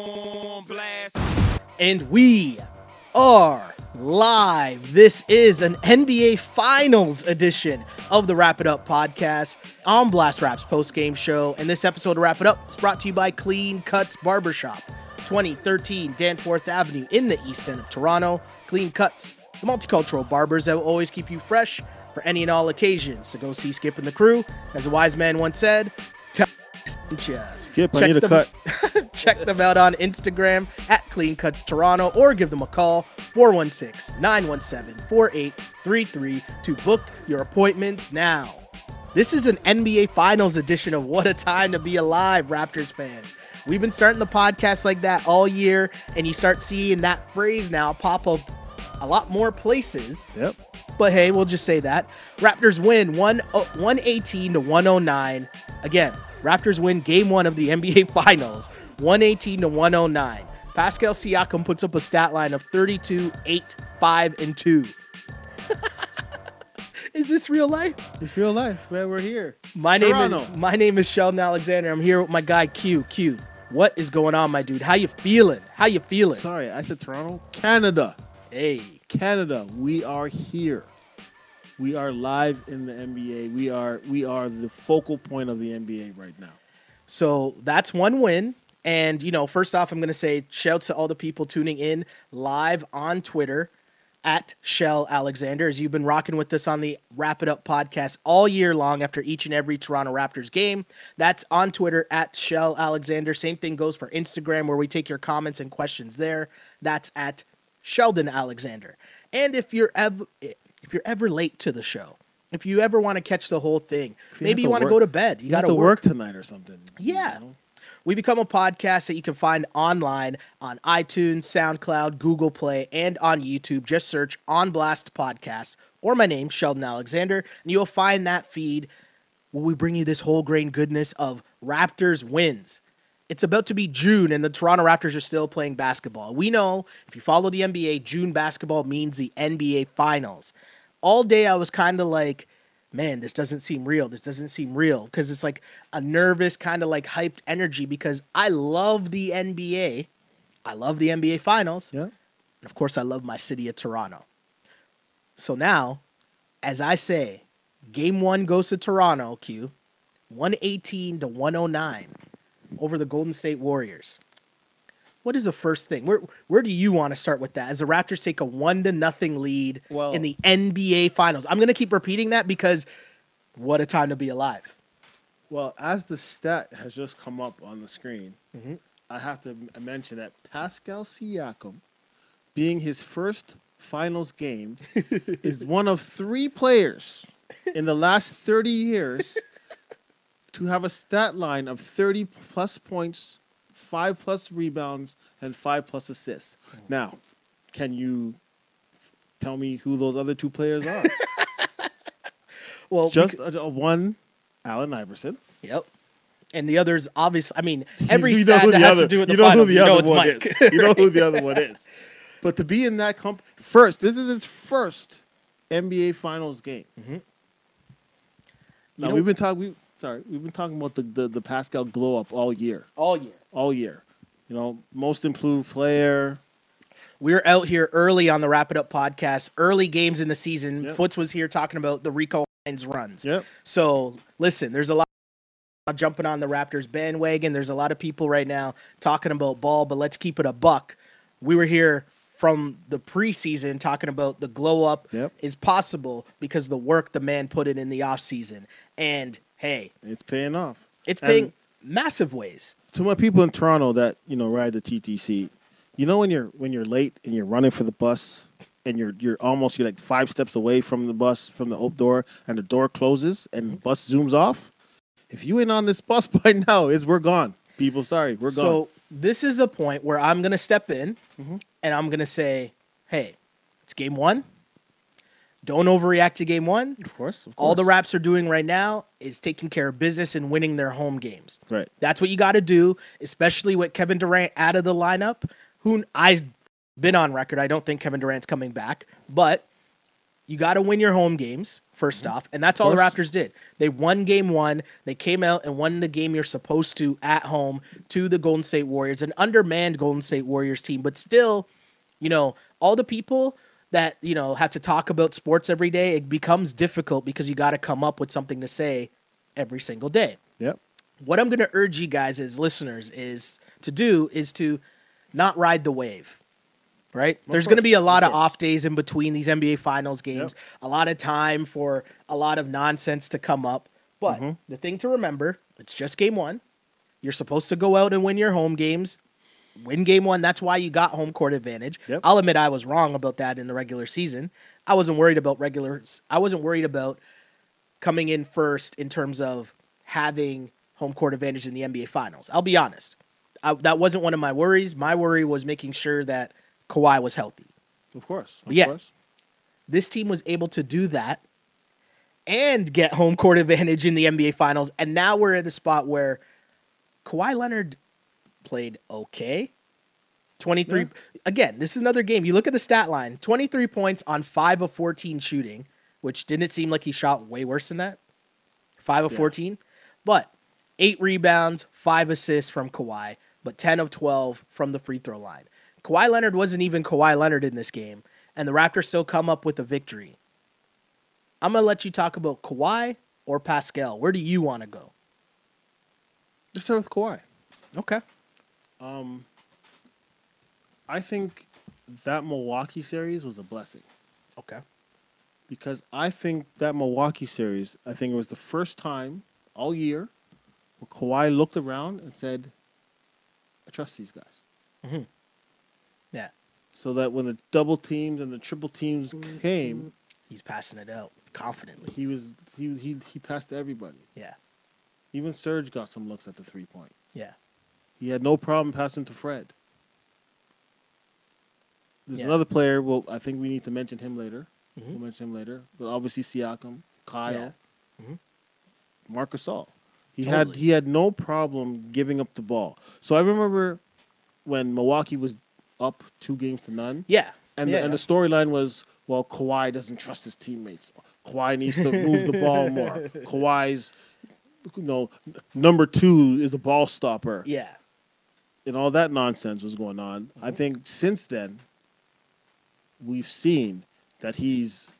on blast. And we are live. This is an NBA Finals edition of the Wrap It Up podcast on Blast Raps post game show. And this episode of Wrap It Up is brought to you by Clean Cuts Barbershop, 2013 Danforth Avenue in the east end of Toronto. Clean Cuts, the multicultural barbers that will always keep you fresh for any and all occasions. So go see Skip and the crew. As a wise man once said, tell ya. Skip, I need a them, cut. check them out on Instagram at Clean Cuts Toronto or give them a call 416 917 4833 to book your appointments now. This is an NBA Finals edition of What a Time to Be Alive, Raptors fans. We've been starting the podcast like that all year, and you start seeing that phrase now pop up a lot more places. Yep. But hey, we'll just say that. Raptors win 1 uh, 118 to 109. Again, Raptors win game one of the NBA Finals 118 to 109. Pascal Siakam puts up a stat line of 32, 8, 5, and 2. is this real life? It's real life, man. We're here. My name is my name is Sheldon Alexander. I'm here with my guy Q. Q. What is going on, my dude? How you feeling? How you feeling? Sorry, I said Toronto, Canada. Hey, Canada, we are here. We are live in the NBA. We are we are the focal point of the NBA right now. So that's one win. And, you know, first off, I'm going to say shout to all the people tuning in live on Twitter at Shell Alexander, as you've been rocking with us on the Wrap It Up podcast all year long after each and every Toronto Raptors game. That's on Twitter at Shell Alexander. Same thing goes for Instagram, where we take your comments and questions there. That's at Sheldon Alexander. And if you're ever if you're ever late to the show, if you ever want to catch the whole thing, you maybe you want to go to bed. You, You got to to work tonight or something. you Yeah. know? We become a podcast that you can find online on iTunes, SoundCloud, Google Play, and on YouTube. Just search On Blast Podcast or my name, Sheldon Alexander, and you'll find that feed where we bring you this whole grain goodness of Raptors wins. It's about to be June, and the Toronto Raptors are still playing basketball. We know if you follow the NBA, June basketball means the NBA Finals. All day, I was kind of like, man, this doesn't seem real. This doesn't seem real because it's like a nervous, kind of like hyped energy because I love the NBA. I love the NBA Finals. Yeah. And of course, I love my city of Toronto. So now, as I say, game one goes to Toronto, Q, 118 to 109 over the Golden State Warriors. What is the first thing? Where where do you want to start with that? As the Raptors take a one to nothing lead Well- in the NBA Finals, I'm gonna keep repeating that because what a time to be alive. Well, as the stat has just come up on the screen, Mhm. I have to mention that Pascal Siakam, being his first finals game, is one of three players in the last 30 years to have a stat line of 30 plus points, five plus rebounds, and five plus assists. Now, can you tell me who those other two players are? Well, we Just c- a, a one, Allen Iverson. yep. And the others, obviously, I mean, every You stat that has other- to do with the you know finals, who the you know other it's one Mike. is. You know who the other one is. But to be in that comp first, this is his first NBA Finals game. Mhm. Now know- we've been talking. We, sorry, we've been talking about the, the the Pascal glow up all year, All year. All year. You know, most improved player. We're out here early on the Wrap It Up podcast, early games in the season. Yep. Foots was here talking about the Rico Hines runs. Yep. So listen, there's a lot jumping on the Raptors bandwagon. There's a lot of people right now talking about ball, but let's keep it a buck. We were here from the preseason talking about the glow up Yep. is possible because the work the man put in in the offseason. And hey, It's paying off. it's And- paying massive ways. To my people in Toronto that you know ride the TTC, you know when you're when you're late and you're running for the bus and you're you're almost you're like five steps away from the bus from the open door and the door closes and the bus zooms off. If you ain't on this bus by now, is we're gone. People, sorry, we're gone. So this is the point where I'm gonna step in Mhm. and I'm gonna say, hey, it's game one. Don't overreact to game one. of course, of course. All the Raps are doing right now is taking care of business and winning their home games. right. That's what you got to do, especially with Kevin Durant out of the lineup. Who I've been on record, I don't think Kevin Durant's coming back, but You got to win your home games 1st mm-hmm. off, and that's all the. Raptors did. They won game one. They came out and won the game you're supposed to at home to the Golden State Warriors, an undermanned Golden State Warriors team, but still, you know, all the people that you know have to talk about sports every day, it becomes difficult because you got to come up with something to say every single day Yep. what I'm going to urge you guys as listeners is to do is to not ride the wave. Right? There's going to be a lot of off days in between these NBA finals games, a lot of time for a lot of nonsense to come up. But the thing to remember, it's just game 1. You're supposed to go out and win your home games. Win game 1, that's why you got home court advantage. Yep. I'll admit I was wrong about that in the regular season. I wasn't worried about regular I wasn't worried about coming in first in terms of having home court advantage in the NBA Finals. I'll be honest. I, that wasn't one of my worries. My worry was making sure that Kawhi was healthy. Of course. Of Yeah. course. This team was able to do that and get home court advantage in the NBA Finals. And now we're at a spot where Kawhi Leonard played okay. 23. Yeah. Again, this is another game. You look at the stat line 23 points on 5 of 14 shooting, which didn't seem like he shot way worse than that. 5 of Yeah. 14. But eight rebounds, five assists from Kawhi, but 10 of 12 from the free throw line. Kawhi Leonard wasn't even Kawhi Leonard in this game, and the Raptors still come up with a victory. I'm going to let you talk about Kawhi or Pascal. Where do you want to go? Let's start with Kawhi. Okay. Um, I think that Milwaukee series was a blessing Okay. because I think that Milwaukee series, I think it was the first time all year where Kawhi looked around and said, I trust these guys. Yeah. So that when the double teams and the triple teams came, He's passing it out confidently. he was he he he passed to everybody. Yeah. Even Serge got some looks at the three point. Yeah. He had no problem passing to Fred. There's Yeah. another player. Well, I think we need to mention him later. Mhm. We'll mention him later. But obviously Siakam, Kyle, Yeah. Mhm. Marc Gasol. He Totally. had he had no problem giving up the ball. So I remember when Milwaukee was up two games to none, Yeah. and yeah. the, and the storyline was, well, Kawhi doesn't trust his teammates. Kawhi needs to move the ball more. Kawhi's, you know, number two is a ball stopper yeah. And all that nonsense was going on. Mm-hmm. I think since then, we've seen that he's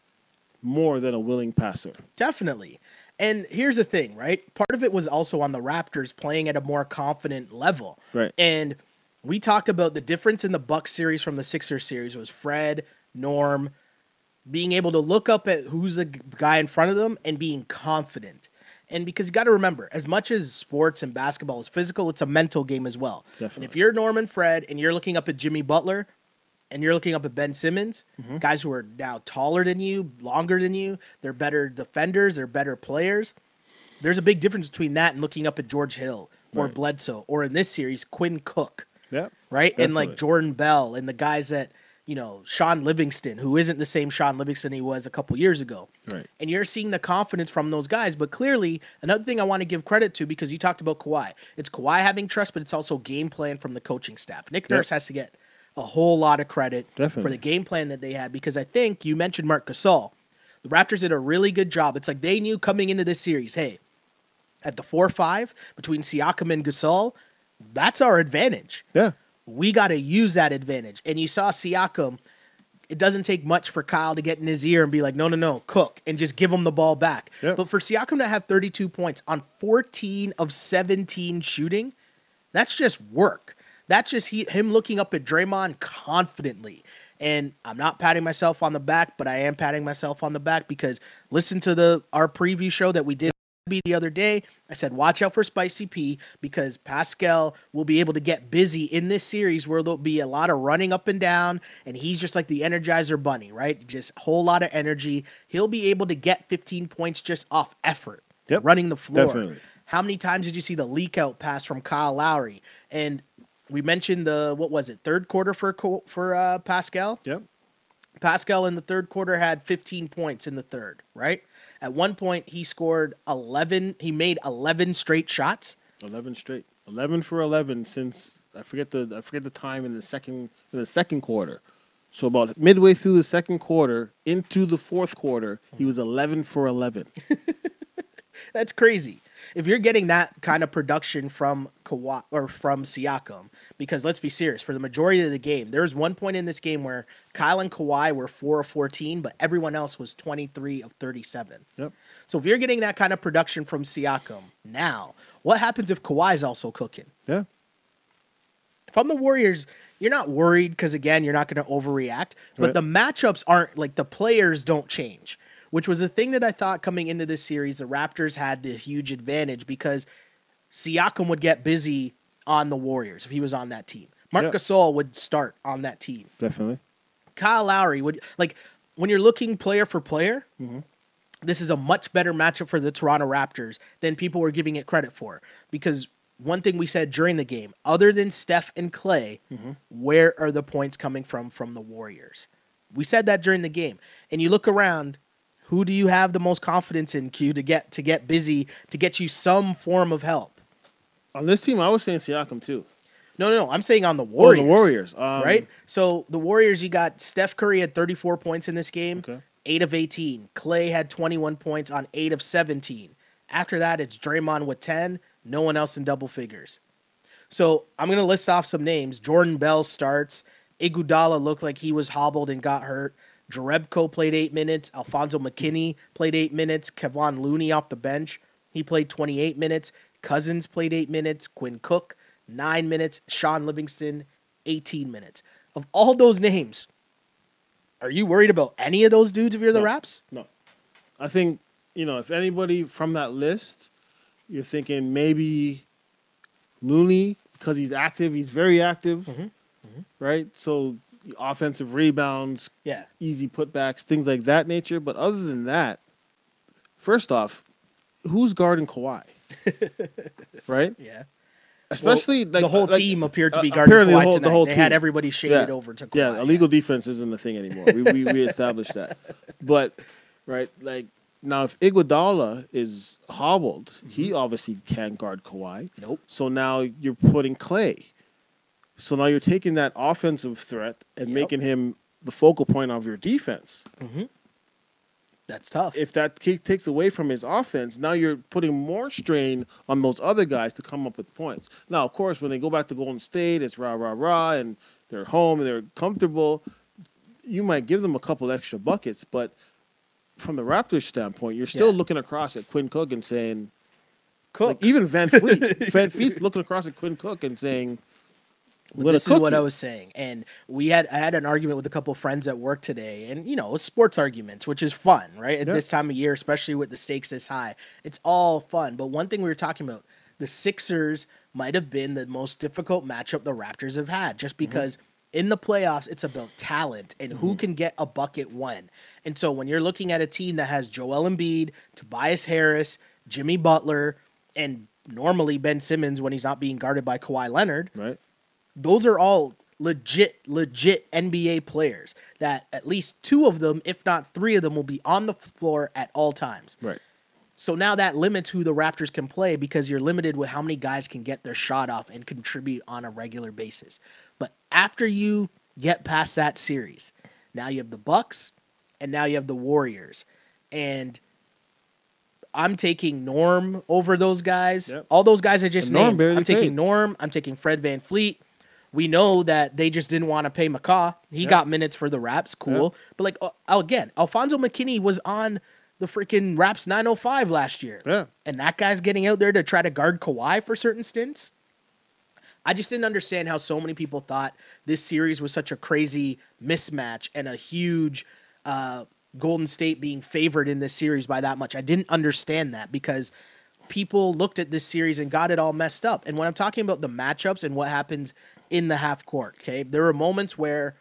more than a willing passer. Definitely. And here's the thing, right? Part of it was also on the Raptors playing at a more confident level. Right. And we talked about the difference in the Bucks series from the Sixers series was Fred, Norm, being able to look up at who's the guy in front of them and being confident. And because you got to remember, as much as sports and basketball is physical, it's a mental game as well. And if you're Norman Fred and you're looking up at Jimmy Butler and you're looking up at Ben Simmons, Mm-hmm. guys who are now taller than you, longer than you, they're better defenders, they're better players. There's a big difference between that and looking up at George Hill or Right. Bledsoe or in this series, Quinn Cook Yeah. right? And like Jordan Bell and the guys that, you know, Shaun Livingston, who isn't the same Shaun Livingston he was a couple years ago. Right. And you're seeing the confidence from those guys. But clearly, another thing I want to give credit to because you talked about Kawhi. It's Kawhi having trust, but it's also game plan from the coaching staff. Nick Yep. Nurse has to get a whole lot of credit for the game plan that they had because I think you mentioned Marc Gasol. The Raptors did a really good job. It's like they knew coming into this series, hey, at the 4 5 between Siakam and Gasol, that's our advantage Yeah. We got to use that advantage. And you saw Siakam. It doesn't take much for Kyle to get in his ear and be like, no, no, no, cook, and just give him the ball back. Yep. But for Siakam to have 32 points on 14 of 17 shooting, that's just work. That's just he, him looking up at Draymond confidently. And I'm not patting myself on the back, but I am patting myself on the back because listen to the our preview show that we did the other day. I said, watch out for Spicy P because Pascal will be able to get busy in this series where there'll be a lot of running up and down, and he's just like the Energizer Bunny, right? Just a whole lot of energy. He'll be able to get 15 points just off effort, Yep, running the floor. definitely. How many times did you see the leak out pass from Kyle Lowry? And we mentioned the what was it third quarter for for uh, Pascal. Yep. Pascal in the third quarter had 15 points in the third, right? At one point, he scored 11. He made 11 straight shots. Eleven straight. Eleven for eleven since I forget the I forget the time in the second in the second quarter. So about midway through the second quarter into the fourth quarter, he was 11 for 11. That's crazy. If you're getting that kind of production from Kawhi or from Siakam, because let's be serious, for the majority of the game, there was one point in this game where Kyle and Kawhi were four of fourteen, but everyone else was twenty three of thirty seven. Yep. So if you're getting that kind of production from Siakam now, what happens if Kawhi's also cooking? Yeah. If I'm the Warriors, you're not worried because again, you're not going to overreact. But Right. the matchups aren't like the players don't change, which was the thing that I thought coming into this series. The Raptors had the huge advantage because Siakam would get busy on the Warriors if he was on that team. Marc Yeah. Gasol would start on that team. Definitely. Kyle Lowry would like when you're looking player for player. Mm-hmm. This is a much better matchup for the Toronto Raptors than people were giving it credit for. Because one thing we said during the game, other than Steph and Clay, Mm-hmm. where are the points coming from from the Warriors? We said that during the game, and you look around. Who do you have the most confidence in, Q, to get to get busy to get you some form of help? On this team, I was saying Siakam too. No, no, no. I'm saying on the Warriors. Oh, the Warriors. Um, right? So the Warriors, you got Steph Curry had 34 points in this game, Okay. 8 of 18. Clay had 21 points on 8 of 17. After that, it's Draymond with 10, no one else in double figures. So I'm going to list off some names. Jordan Bell starts. Iguodala looked like he was hobbled and got hurt. Jerebko played eight minutes. Alfonzo McKinnie played eight minutes. Kevon Looney off the bench. He played 28 minutes. Cousins played eight minutes. Quinn Cook, nine minutes. Shaun Livingston, 18 minutes. Of all those names, are you worried about any of those dudes if you're the No. Raps? No. I think, you know, if anybody from that list, you're thinking maybe Looney, because he's active, he's very active, Mhm. right? So offensive rebounds, Yeah. easy putbacks, things like that nature. But other than that, first off, who's guarding Kawhi? right? Yeah. Especially Well, like the whole like- team appeared to uh, be guarding apparently Kawhi the whole- the tonight. whole they had everybody shaded Yeah. over to Kawhi. Yeah, illegal defense isn't a thing anymore. We, we, we established that. But, right, like, now if Iguodala is hobbled, he obviously can't guard Kawhi. Nope. So now you're putting Clay. So now you're taking that offensive threat and Yep. making him the focal point of your defense. Mm-hmm. That's tough. If that ki- takes away from his offense, now you're putting more strain on those other guys to come up with points. Now, of course, when they go back to Golden State, it's rah rah rah, and they're home and they're comfortable. You might give them a couple extra buckets, but from the Raptors' standpoint, you're still Yeah. looking across at Quinn Cook and saying, Cook. like even VanVleet, VanVleet's looking across at Quinn Cook and saying, "I'm gonna this is what you." I was saying, and we had I had an argument with a couple of friends at work today, and you know, it's sports arguments, which is fun, right? At Yeah. this time of year, especially with the stakes this high, it's all fun. But one thing we were talking about, the Sixers might have been the most difficult matchup the Raptors have had, just Mm-hmm. because in the playoffs it's about talent and who can get a bucket when. And so when you're looking at a team that has Joel Embiid, Tobias Harris, Jimmy Butler, and normally Ben Simmons when he's not being guarded by Kawhi Leonard, right? Those are all legit, legit NBA players that at least two of them, if not three of them, will be on the floor at all times. Right. So now that limits who the Raptors can play because you're limited with how many guys can get their shot off and contribute on a regular basis. But after you get past that series, now you have the Bucks and now you have the Warriors. And I'm taking Norm over those guys. Yep. All those guys I just And Norm named. I'm taking. Norm. I'm taking Fred VanVleet. We know that they just didn't want to pay McCaw. He Yep. got minutes for the Raps. Cool. But like uh, again, Alfonzo McKinnie was on the freaking Raps 905 last year. Yeah. And that guy's getting out there to try to guard Kawhi for certain stints. I just didn't understand how so many people thought this series was such a crazy mismatch and a huge uh, Golden State being favored in this series by that much. I didn't understand that because people looked at this series and got it all messed up. And when I'm talking about the matchups and what happens in the half court, okay, there are moments where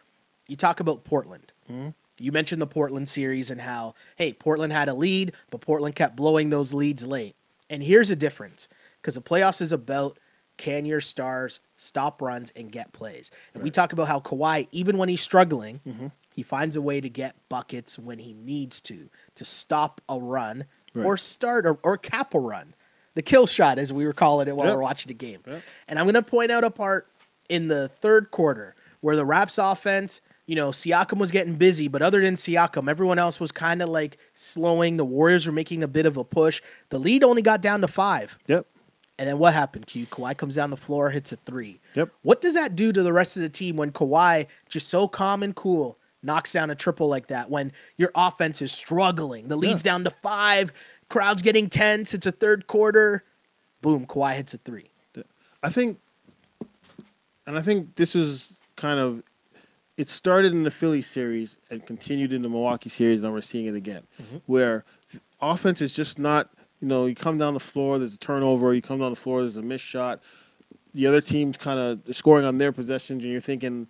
you talk about Portland. Mm-hmm. You mentioned the Portland series and how, hey, Portland had a lead, but Portland kept blowing those leads late. And here's a difference because the playoffs is about can your stars stop runs and get plays. And we talk about how Kawhi, even when he's struggling, mm-hmm. he finds a way to get buckets when he needs to, to stop a run or start or, or cap a run. The kill shot, as we were calling it while Yep. we we're watching the game. Yep. And I'm going to point out a part in the third quarter where the Raps offense, you know, Siakam was getting busy, but other than Siakam, everyone else was kind of like slowing. The Warriors were making a bit of a push. The lead only got down to five. Yep. And then what happened, Q? Kawhi comes down the floor, hits a three. Yep. What does that do to the rest of the team when Kawhi, just so calm and cool, knocks down a triple like that? When your offense is struggling, the lead's Yeah. down to five, crowd's getting tense, it's a third quarter. Boom, Kawhi hits a three. I think, and I think this was kind of, it started in the Philly series and continued in the Milwaukee series, and now we're seeing it again, mm-hmm. where offense is just not, you know, you come down the floor, there's a turnover, you come down the floor, there's a missed shot, the other team's kind of scoring on their possessions, and you're thinking,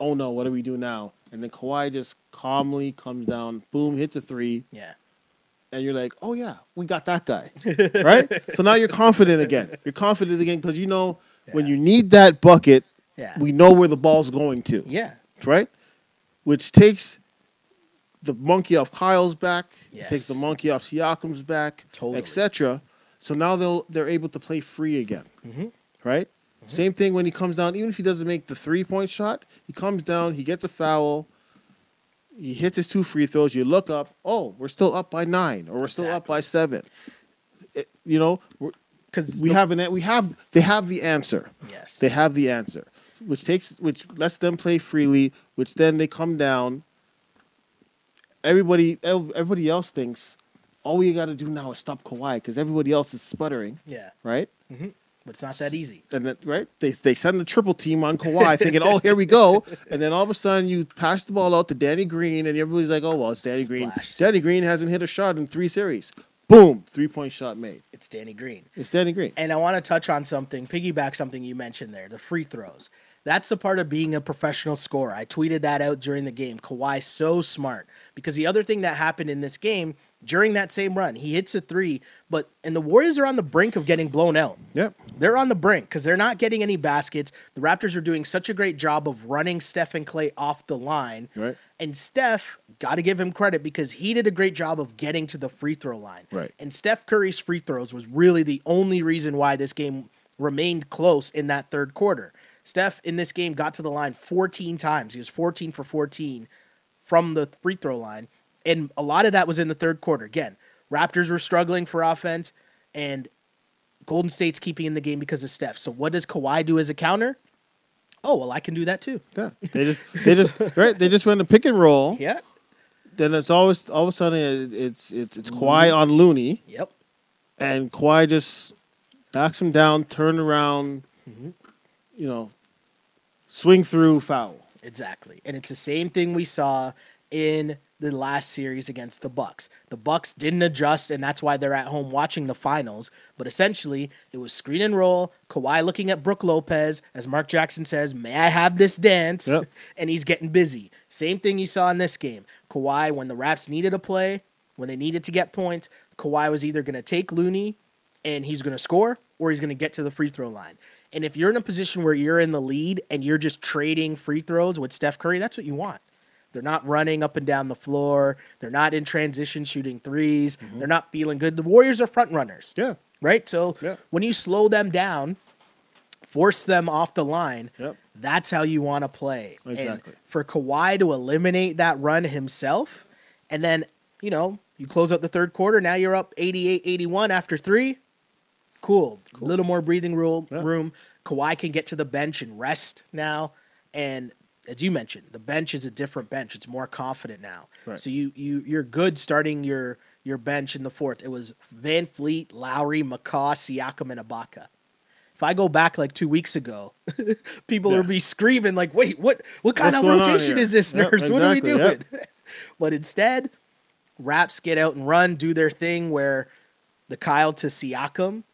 oh no, what do we do now? And then Kawhi just calmly comes down, boom, hits a three, Yeah. and you're like, oh yeah, we got that guy, right? So now you're confident again. You're confident again because you know when you need that bucket, Yeah. we know where the ball's going to, yeah. right? Which takes the monkey off Kyle's back, it takes the monkey off Siakam's back, Totally. etc. So now they'll they're able to play free again, Mhm. right? Same thing when he comes down. Even if he doesn't make the three point shot, he comes down, he gets a foul, he hits his two free throws. You look up, oh, we're still up by nine, or we're still up by seven. It- you know, Because we have an we have they have the answer. Yes. They have the answer, which takes which lets them play freely. Which then they come down. Everybody, everybody else thinks, all we got to do now is stop Kawhi because everybody else is sputtering, yeah. right? Mm-hmm. But it's not that easy. And then, right, they they send the triple team on Kawhi, thinking, "Oh, here we go." And then all of a sudden, you pass the ball out to Danny Green, and everybody's like, "Oh, well, it's Danny Green." Splash. Danny Green hasn't hit a shot in three series. Boom, three point shot made. It's Danny Green. It's Danny Green. And I want to touch on something, piggyback something you mentioned there, the free throws. That's the part of being a professional scorer. I tweeted that out during the game. Kawhi so smart because the other thing that happened in this game during that same run, he hits a three, but and the Warriors are on the brink of getting blown out. Yep. They're on the brink because they're not getting any baskets. The Raptors are doing such a great job of running Steph and Clay off the line. Right. And Steph, got to give him credit because he did a great job of getting to the free throw line. Right. And Steph Curry's free throws was really the only reason why this game remained close in that third quarter. Steph in this game got to the line 14 times. He was 14 for 14 from the free throw line. And a lot of that was in the third quarter. Again, Raptors were struggling for offense, and Golden State's keeping in the game because of Steph. So what does Kawhi do as a counter? Oh, well, I can do that too. Yeah. They just they just right. They just run the pick and roll. Yeah. Then it's always all of a sudden it's it's it's Kawhi on Looney, Yep. and Kawhi just backs him down, turn around, Mm-hmm. you know, swing through foul. Exactly. And it's the same thing we saw in the last series against the Bucks. The Bucks didn't adjust and that's why they're at home watching the finals, but essentially it was screen and roll, Kawhi looking at Brook Lopez as Mark Jackson says, "May I have this dance?" Yep. and he's getting busy. Same thing you saw in this game. Kawhi when the Raps needed a play, when they needed to get points, Kawhi was either going to take Looney and he's going to score or he's going to get to the free throw line. And if you're in a position where you're in the lead and you're just trading free throws with Steph Curry, that's what you want. They're not running up and down the floor. They're not in transition shooting 3s they mm-hmm. They're not feeling good. The Warriors are front runners, Yeah. right? So Yeah. when you slow them down, force them off the line, Yep. that's how you want to play. And Exactly. for Kawhi to eliminate that run himself, and then, you know, you close out the third quarter, now you're up 88 81 after three. Cool. A little more breathing room, Yeah. room. Kawhi can get to the bench and rest now. And as you mentioned, the bench is a different bench. It's more confident now. Right. So you you you're good starting your your bench in the fourth. It was VanVleet, Lowry, McCaw, Siakam, and Ibaka. If I go back like two weeks ago, people Yeah. would be screaming like, "Wait, what? What kind What's of rotation is this, Yep, nurse? What are we doing?" yep. but instead, Raps get out and run, do their thing where the Kyle to Siakam,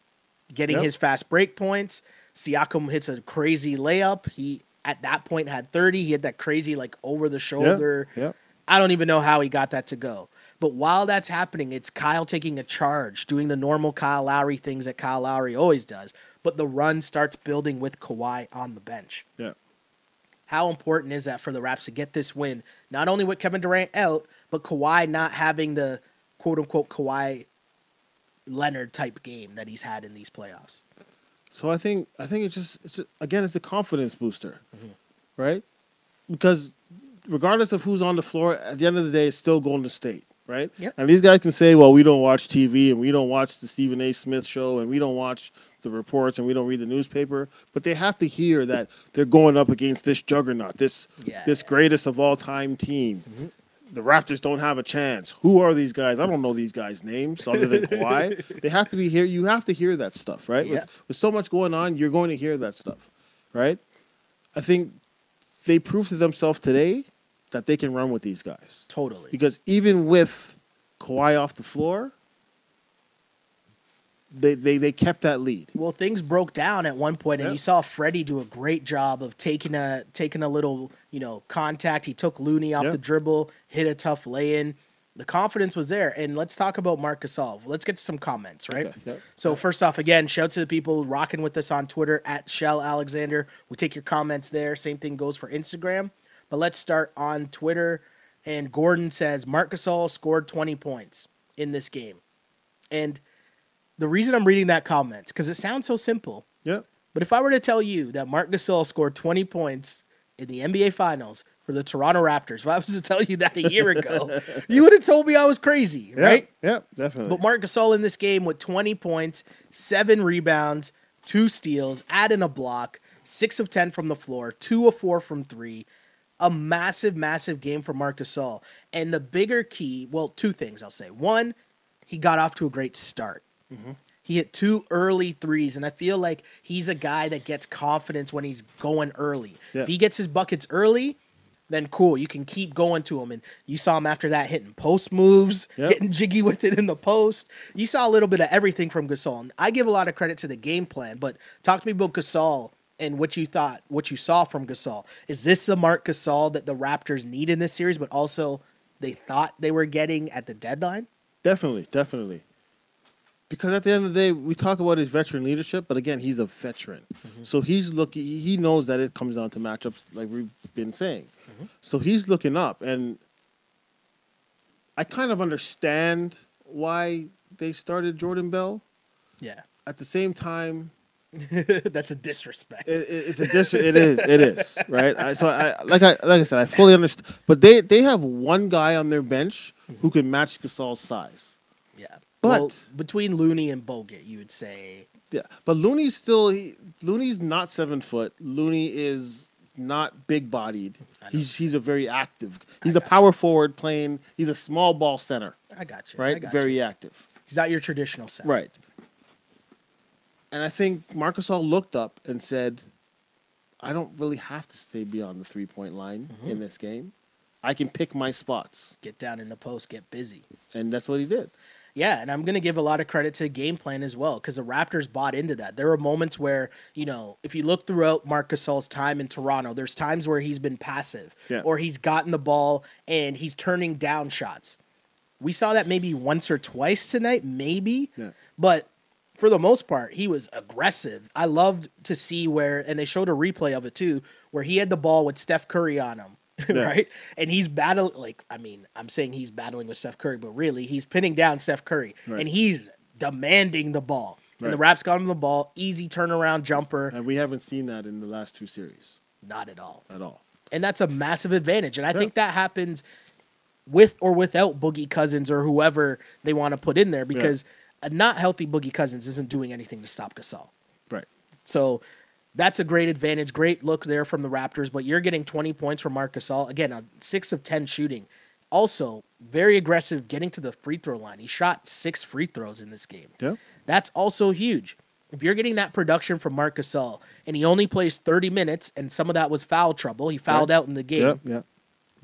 getting Yep. his fast break points. Siakam hits a crazy layup. He at that point had 30. He had that crazy like over the shoulder. Yep. I don't even know how he got that to go. But while that's happening, it's Kyle taking a charge, doing the normal Kyle Lowry things that Kyle Lowry always does. But the run starts building with Kawhi on the bench. Yeah. How important is that for the Raps to get this win? Not only with Kevin Durant out, but Kawhi not having the quote unquote Kawhi Leonard type game that he's had in these playoffs. So I think I think it's just it's just, again it's a confidence booster, Mm-hmm. right? Because regardless of who's on the floor, at the end of the day, it's still Golden State, right? Yep. And these guys can say, "Well, we don't watch TV and we don't watch the Stephen A. Smith show and we don't watch the reports and we don't read the newspaper," but they have to hear that they're going up against this juggernaut, this Yeah, this greatest of all time team. The Raptors don't have a chance. Who are these guys? I don't know these guys' names other than Kawhi. they have to be here. You have to hear that stuff, right? Yeah. With, with so much going on, you're going to hear that stuff, right? I think they proved to themselves today that they can run with these guys Totally. because even with Kawhi off the floor, they they, they kept that lead. Well, things broke down at one point, and Yep. you saw Freddie do a great job of taking a taking a little, you know, contact. He took Looney off Yep. the dribble, hit a tough lay in. The confidence was there, and let's talk about Marc Gasol. Let's get to some comments, right? Okay, yep. So first off, again, shout to the people rocking with us on Twitter at Shell Alexander. We take your comments there. Same thing goes for Instagram. But let's start on Twitter. And Gordon says Marc Gasol scored 20 points in this game. And the reason I'm reading that comment because it sounds so simple. Yep. But if I were to tell you that Marc Gasol scored 20 points in the NBA Finals for the Toronto Raptors, if I was to tell you that a year ago, you would have told me I was crazy, right? Yep, definitely. But Marc Gasol in this game with 20 points, seven rebounds, two steals, adding a block, six of 10 from the floor, two of four from three. A massive, massive game for Marc Gasol. And the bigger key, well, two things I'll say. One, he got off to a great start. He hit two early threes, and I feel like he's a guy that gets confidence when he's going early. Yeah. If he gets his buckets early, then cool. You can keep going to him. And you saw him after that hitting post moves, Yep. getting jiggy with it in the post. You saw a little bit of everything from Gasol. And I give a lot of credit to the game plan, but talk to me about Gasol and what you thought, what you saw from Gasol. Is this the Marc Gasol that the Raptors need in this series, but also they thought they were getting at the deadline? Definitely, definitely. Because at the end of the day, we talk about his veteran leadership, but again, he's a veteran, mm-hmm. so he's looking. He knows that it comes down to matchups, like we've been saying. Mm-hmm. So he's looking up, and I kind of understand why they started Jordan Bell. Yeah. At the same time, That's a disrespect. it, it- it's a dis- It is. It is right. I, so I like I like I said, I fully understand. But they they have one guy on their bench mm-hmm. who can match Gasol's size. But- well, between Looney and Bogut, you would say Yeah, but Looney's still he, Looney's not seven foot. Looney is not big bodied. He's he's a very active. He's a power forward playing. He's a small ball center, I got you. Right? got Very you. active, He's not your traditional center. right? And I think Marc Gasol looked up and said, "I don't really have to stay beyond the three point line Mm-hmm. in this game. I can pick my spots." Get down in the post, get busy. And that's what he did. Yeah, and I'm going to give a lot of credit to game plan as well because the Raptors bought into that. There are moments where, you know, if you look throughout Marc Gasol's time in Toronto, there's times where he's been passive Yeah. or he's gotten the ball and he's turning down shots. We saw that maybe once or twice tonight, maybe. Yeah. But for the most part, he was aggressive. I loved to see where, and they showed a replay of it too, where he had the ball with Steph Curry on him, Yeah. right? And he's battling, like, I mean, I'm saying he's battling with Steph Curry, but really, he's pinning down Steph Curry, Right. and he's demanding the ball. And the Right. Raps got him the ball, easy turnaround jumper, And we haven't seen that in the last two series not at all. at all. And that's a massive advantage. And I Yeah. think that happens with or without Boogie Cousins or whoever they want to put in there because a not healthy Boogie Cousins isn't doing anything to stop Gasol. Right. So that's a great advantage. Great look there from the Raptors, but you're getting 20 points from Marc Gasol. Again, a 6 of 10 shooting. Also, very aggressive getting to the free throw line. He shot six free throws in this game. Yeah. That's also huge. If you're getting that production from Marc Gasol and he only plays 30 minutes and some of that was foul trouble, he fouled out in the game. Yeah. Yeah.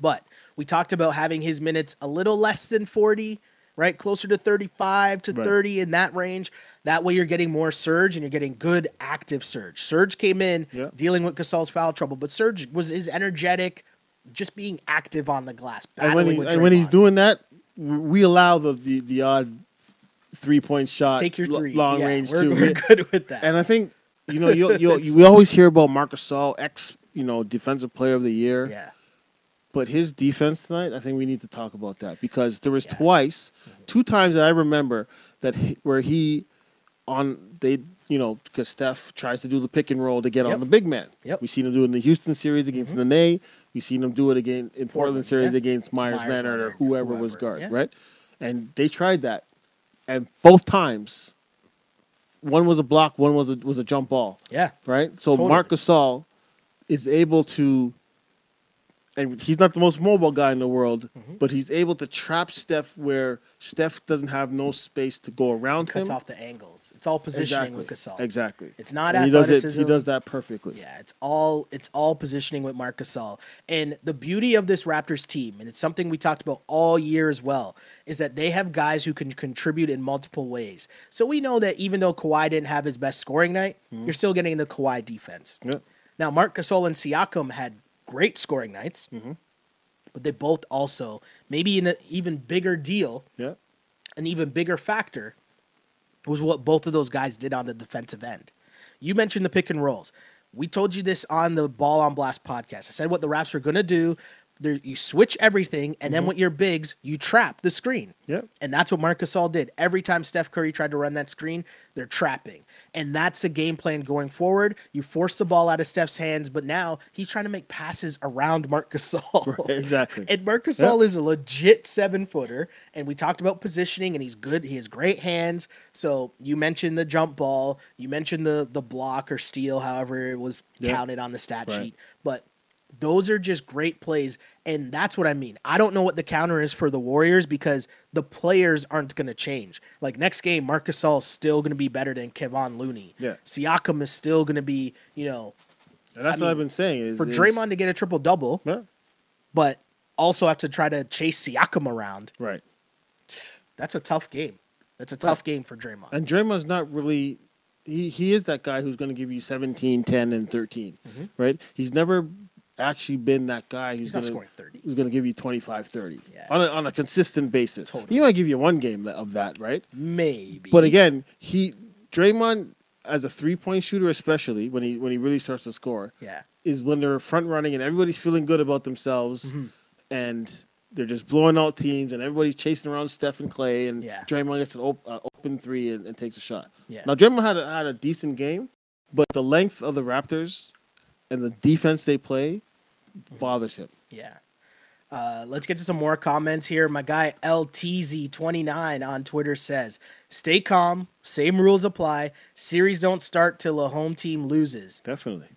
But we talked about having his minutes a little less than 40, right? Closer to 35 to Right. 30 in that range. That way you're getting more Serge and you're getting good active Serge. Serge came in Yeah. dealing with Gasol's foul trouble, but Serge was is energetic, just being active on the glass. and when, he, and when he's doing that, we allow the, the, the odd three point shot, take your three. long Yeah, range we're, too. We're good with that. And I think you know you you we always hear about Marcus Gasol, ex you know defensive player of the year, yeah. but his defense tonight, I think we need to talk about that because there was Yeah. twice, two times that I remember that he, where he on they you know, because Steph tries to do the pick and roll to get Yep. on the big man. Yep. We've seen him do it in the Houston series against mm-hmm. Nene. We've seen him do it again in Portland, Portland, series yeah. against Meyers, Meyers Leonard or Leonard, whoever, was guard, yeah. right? And they tried that, and both times, one was a block, one was a was a jump ball Yeah. right? So Totally. Marc Gasol is able to, and he's not the most mobile guy in the world, Mm-hmm. but he's able to trap Steph where Steph doesn't have no space to go around Cuts him. off the angles. It's all positioning exactly. with Gasol. Exactly. It's not And he does it. athleticism. He does that perfectly. Yeah, it's all it's all positioning with Marc Gasol. And the beauty of this Raptors team, and it's something we talked about all year as well, is that they have guys who can contribute in multiple ways. So we know that even though Kawhi didn't have his best scoring night, you're still getting the Kawhi defense. Yeah. Now, Marc Gasol and Siakam had great scoring nights, mm-hmm. but they both also, maybe in an even bigger deal, Yeah. an even bigger factor was what both of those guys did on the defensive end. You mentioned the pick and rolls. We told you this on the Ball on Blast podcast. I said what the Raps were going to do. There, you switch everything, and then mm-hmm. with your bigs, you trap the screen. Yep. And that's what Marc Gasol did. Every time Steph Curry tried to run that screen, they're trapping. And that's the game plan going forward. You force the ball out of Steph's hands, but now he's trying to make passes around Marc Gasol. Right, exactly. And Marc Gasol Yep. is a legit seven footer. And we talked about positioning, and he's good. He has great hands. So you mentioned the jump ball. You mentioned the the block or steal, however it was Yep. counted on the stat Right. sheet. But those are just great plays. And that's what I mean. I don't know what the counter is for the Warriors because the players aren't going to change. Like next game, Marcus Gasol is still going to be better than Kevon Looney. Yeah. Siakam is still going to be, you know, And that's I what mean, I've been saying. Is, for is- Draymond to get a triple double, Yeah. but also have to try to chase Siakam around. Right. That's a tough game. That's a tough game for Draymond. And Draymond's not really. He, he is that guy who's going to give you 17, 10, and 13, mm-hmm. right? He's never actually been that guy who's going scoring 30. who's going to give you 25, 30 Yeah. on, a, on a consistent basis. Totally. He might give you one game of that, right? Maybe. But again, he Draymond as a three point shooter, especially when he when he really starts to score, yeah. is when they're front running and everybody's feeling good about themselves, Mm-hmm. and they're just blowing out teams, and everybody's chasing around Steph and Clay, and Yeah. Draymond gets an op- uh, open three and, and takes a shot. Yeah. Now Draymond had a, had a decent game, but the length of the Raptors and the defense they play bothers him. Yeah. Uh, let's get to some more comments here. My guy LTZ29 on Twitter says, "Stay calm. Same rules apply. Series don't start till a home team loses." Definitely.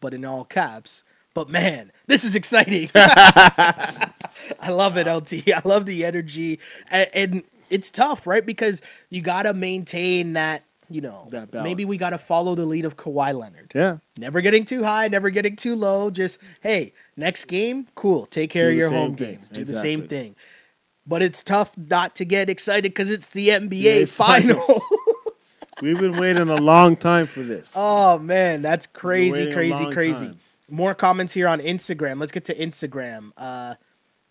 But in all caps. But man, this is exciting. I love it, LT. I love the energy, and, and it's tough, right? Because you got to maintain that. You know, That maybe we got to follow the lead of Kawhi Leonard. Yeah. Never getting too high, never getting too low. Just hey, next game, cool. Take care Do of your home thing. games. Do the same thing. But it's tough not to get excited because it's the NBA Yeah, final. finals. We've been waiting a long time for this. oh man, that's crazy, crazy, crazy. time. More comments here on Instagram. Let's get to Instagram. Uh,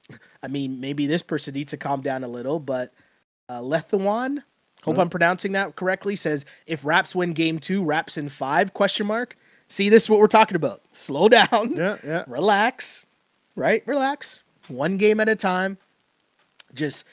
I mean, maybe this person needs to calm down a little, but uh, Lethawan, hope? I'm pronouncing that correctly, says if Raps win game two, Raps in five? Question mark. See, this is what we're talking about. Slow down. Yeah, yeah. relax, right? Relax. One game at a time. Just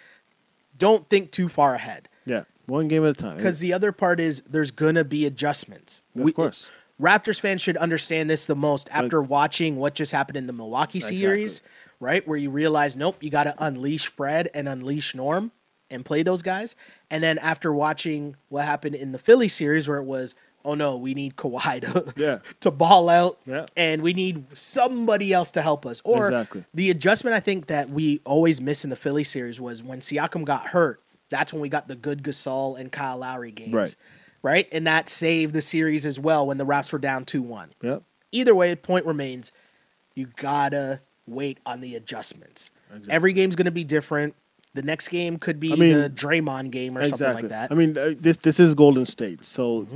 don't think too far ahead. Yeah. One game at a time. Because the other part is there's gonna be adjustments. Of course. Raptors fans should understand this the most after watching what just happened in the Milwaukee Exactly. series, right? Where you realize, nope, you got to unleash Fred and unleash Norm and play those guys. And then after watching what happened in the Philly series, where it was, oh no, we need Kawhi to, Yeah. to ball out, Yeah. and we need somebody else to help us. Or Exactly. the adjustment I think that we always miss in the Philly series was when Siakam got hurt. That's when we got the good Gasol and Kyle Lowry games. Right. Right. And that saved the series as well when the Raps were down 2 1. Yeah. Either way, the point remains you gotta wait on the adjustments. Exactly. Every game's gonna be different. The next game could be I mean- the Draymond game or something like that. Mm-hmm. I mean, uh, this this is Golden State, so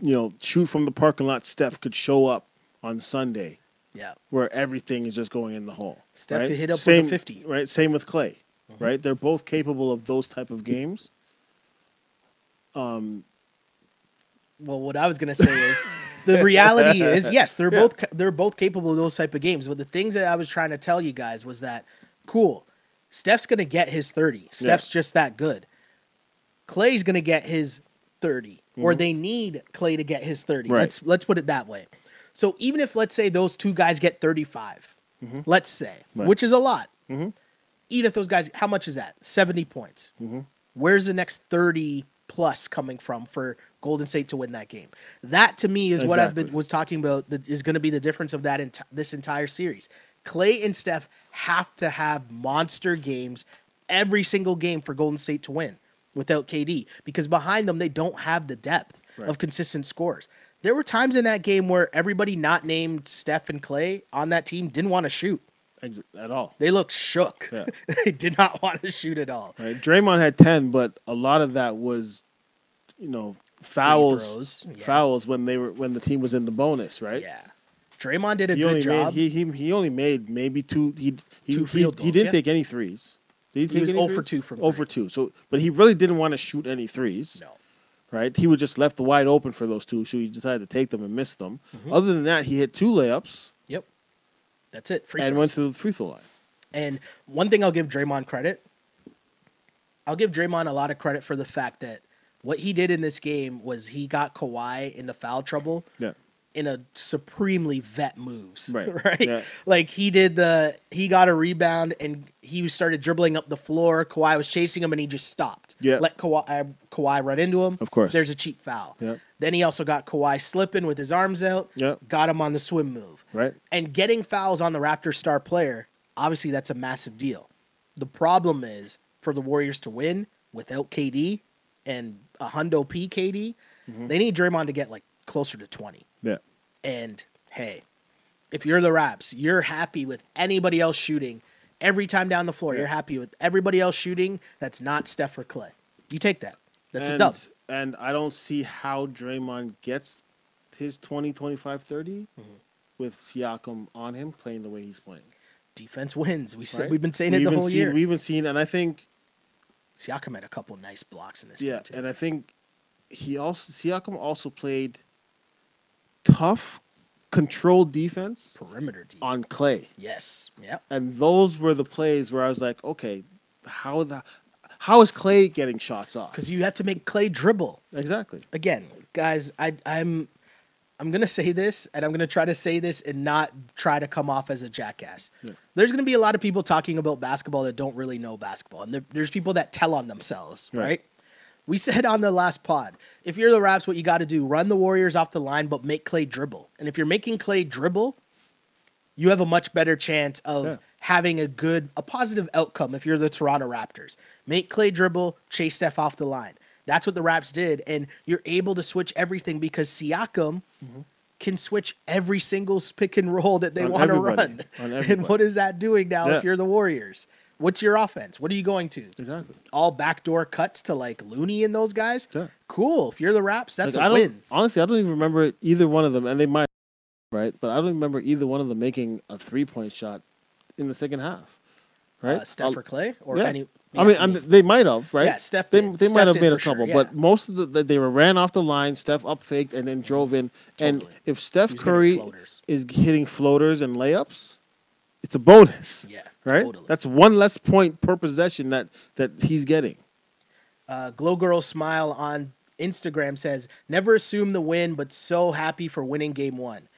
you know, shoot from the parking lot. Steph could show up on Sunday yeah. where everything is just going in the hole. Steph right? could hit up with a Same, 50. Right. Same with Clay. Mm-hmm. Right. They're both capable of those type of games. Um. Well, what I was gonna say is the reality is yes, they're both they're both capable of those type of games. But the things that I was trying to tell you guys was that cool. Steph's gonna get his thirty. Steph's just that good. Clay's gonna get his thirty. or mm-hmm. they need Clay to get his 30. Right. Let's let's put it that way. So even if let's say those two guys get 35, mm-hmm. let's say, Right. which is a lot. Mm-hmm. Even if those guys how much is that? 70 points. Where's the next 30 plus coming from for Golden State to win that game? That to me is what I've been was talking about that is going to be the difference of that enti- this entire series. Clay and Steph have to have monster games every single game for Golden State to win without KD because behind them they don't have the depth Right. of consistent scores. There were times in that game where everybody not named Steph and Klay on that team didn't want to shoot. At all. They looked shook. Yeah. they did not want to shoot at all. Right? Draymond had ten, but a lot of that was, you know, fouls, throws, yeah. fouls when they were when the team was in the bonus, right? Yeah. Draymond did a He good job. made he, he he only made maybe two. He he Two he, field he goals, didn't yeah. take any threes. Did he take was any 0 for 2 from 0 three. for two. So, but he really didn't want to shoot any threes. no. right? He was just left wide open for those two, so he decided to take them and miss them. Mm-hmm. Other than that, he hit two layups Yep. That's it. Free and throws. went to the free throw line. And one thing I'll give Draymond credit, I'll give Draymond a lot of credit for the fact that what he did in this game was he got Kawhi into foul trouble Yeah, in a supremely vet moves. Right. Right. Yeah. Like he did the he got a rebound and he started dribbling up the floor. Kawhi was chasing him and he just stopped. Yeah. Let Kawhi uh, Kawhi run into him. Of course. There's a cheap foul. Yeah. Then he also got Kawhi slipping with his arms out. Yeah. Got him on the swim move. right. And getting fouls on the Raptors star player, obviously that's a massive deal. The problem is for the Warriors to win without KD and a hundo P KD, Mm-hmm. they need Draymond to get like closer to 20. Yeah, And hey, if you're the Raps, you're happy with anybody else shooting every time down the floor. Yeah. You're happy with everybody else shooting that's not Steph or Klay. You take that. That's and, a dub. And I don't see how Draymond gets his 20, 25, 30 Mm-hmm. with Siakam on him playing the way he's playing. Defense wins. We said right? we've been saying We've it the whole seen, year. We've been seeing, and I think Siakam had a couple nice blocks in this yeah, game too. and I think he also Siakam also played tough, controlled defense Perimeter deep. on Klay. Yes. Yep. And those were the plays where I was like, okay, how the how is Klay getting shots off? Because you have to make Klay dribble. Exactly. Again, guys, I, I'm I'm gonna say this, and I'm gonna try to say this and not try to come off as a jackass. Yeah. There's gonna be a lot of people talking about basketball that don't really know basketball, and there, there's people that tell on themselves, Right. right? We said on the last pod, if you're the Raps, what you got to do: run the Warriors off the line, but make Klay dribble. And if you're making Klay dribble, you have a much better chance of Yeah. having a good, a positive outcome if you're the Toronto Raptors. Make Klay dribble, chase Steph off the line. That's what the Raps did, and you're able to switch everything because Siakam can switch every single pick and roll that they want to run. And what is that doing now Yeah. if you're the Warriors? What's your offense? What are you going to? Exactly. All backdoor cuts to like Looney and those guys? Yeah. Cool. If you're the Raps, that's Like, a I win. Honestly, I don't even remember either one of them, and they might, right? But I don't remember either one of them making a three point shot in the second half, right? Uh, Steph I'll- or Klay or yeah. any? I mean, I'm, they might have, right? Yeah, Steph They, did. they Steph might have made a for sure, couple, yeah. but most of the they were ran off the line. Steph up faked and then drove in. And if Steph Curry is hitting floaters and layups, it's a bonus. Yeah, right. totally. That's one less point per possession that that he's getting. uh, Glow Girl Smile on Instagram says, "Never assume the win, but so happy for winning game one.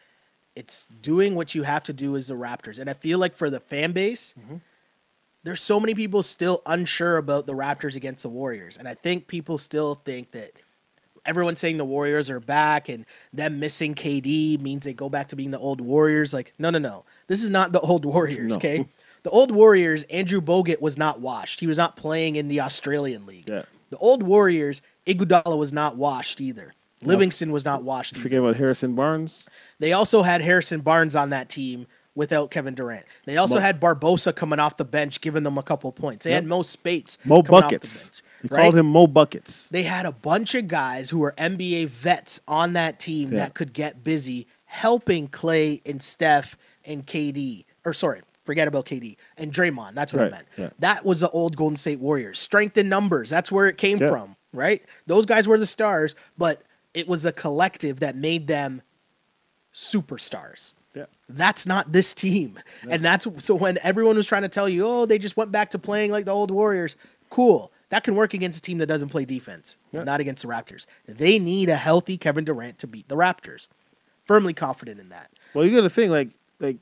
It's doing what you have to do as the Raptors, and I feel like for the fan base, there's so many people still unsure about the Raptors against the Warriors, and I think people still think that." Everyone's saying the Warriors are back and them missing KD means they go back to being the old Warriors. Like, no, no, no. This is not the old Warriors, No. okay? The old Warriors, Andrew Bogut was not washed. He was not playing in the Australian League. Yeah. The old Warriors, Iguodala was not washed either. Livingston was not washed either. Forget about Harrison Barnes. They also had Harrison Barnes on that team without Kevin Durant. They also Mo- had Barbosa coming off the bench, giving them a couple points. They Yep. had Mo Speights, Mo coming off the Buckets. He right? called him Mo Buckets. They had a bunch of guys who were NBA vets on that team Yeah. that could get busy helping Klay and Steph and KD. Or sorry, forget about KD and Draymond. That's what I meant. yeah. That was the old Golden State Warriors. Strength in numbers. That's where it came Yeah. from, right? Those guys were the stars, but it was a collective that made them superstars. Yeah. That's not this team. And that's so when everyone was trying to tell you, oh, they just went back to playing like the old Warriors, cool. That can work against a team that doesn't play defense, Yeah. not against the Raptors. They need a healthy Kevin Durant to beat the Raptors. Firmly confident in that. Well, you got to think like like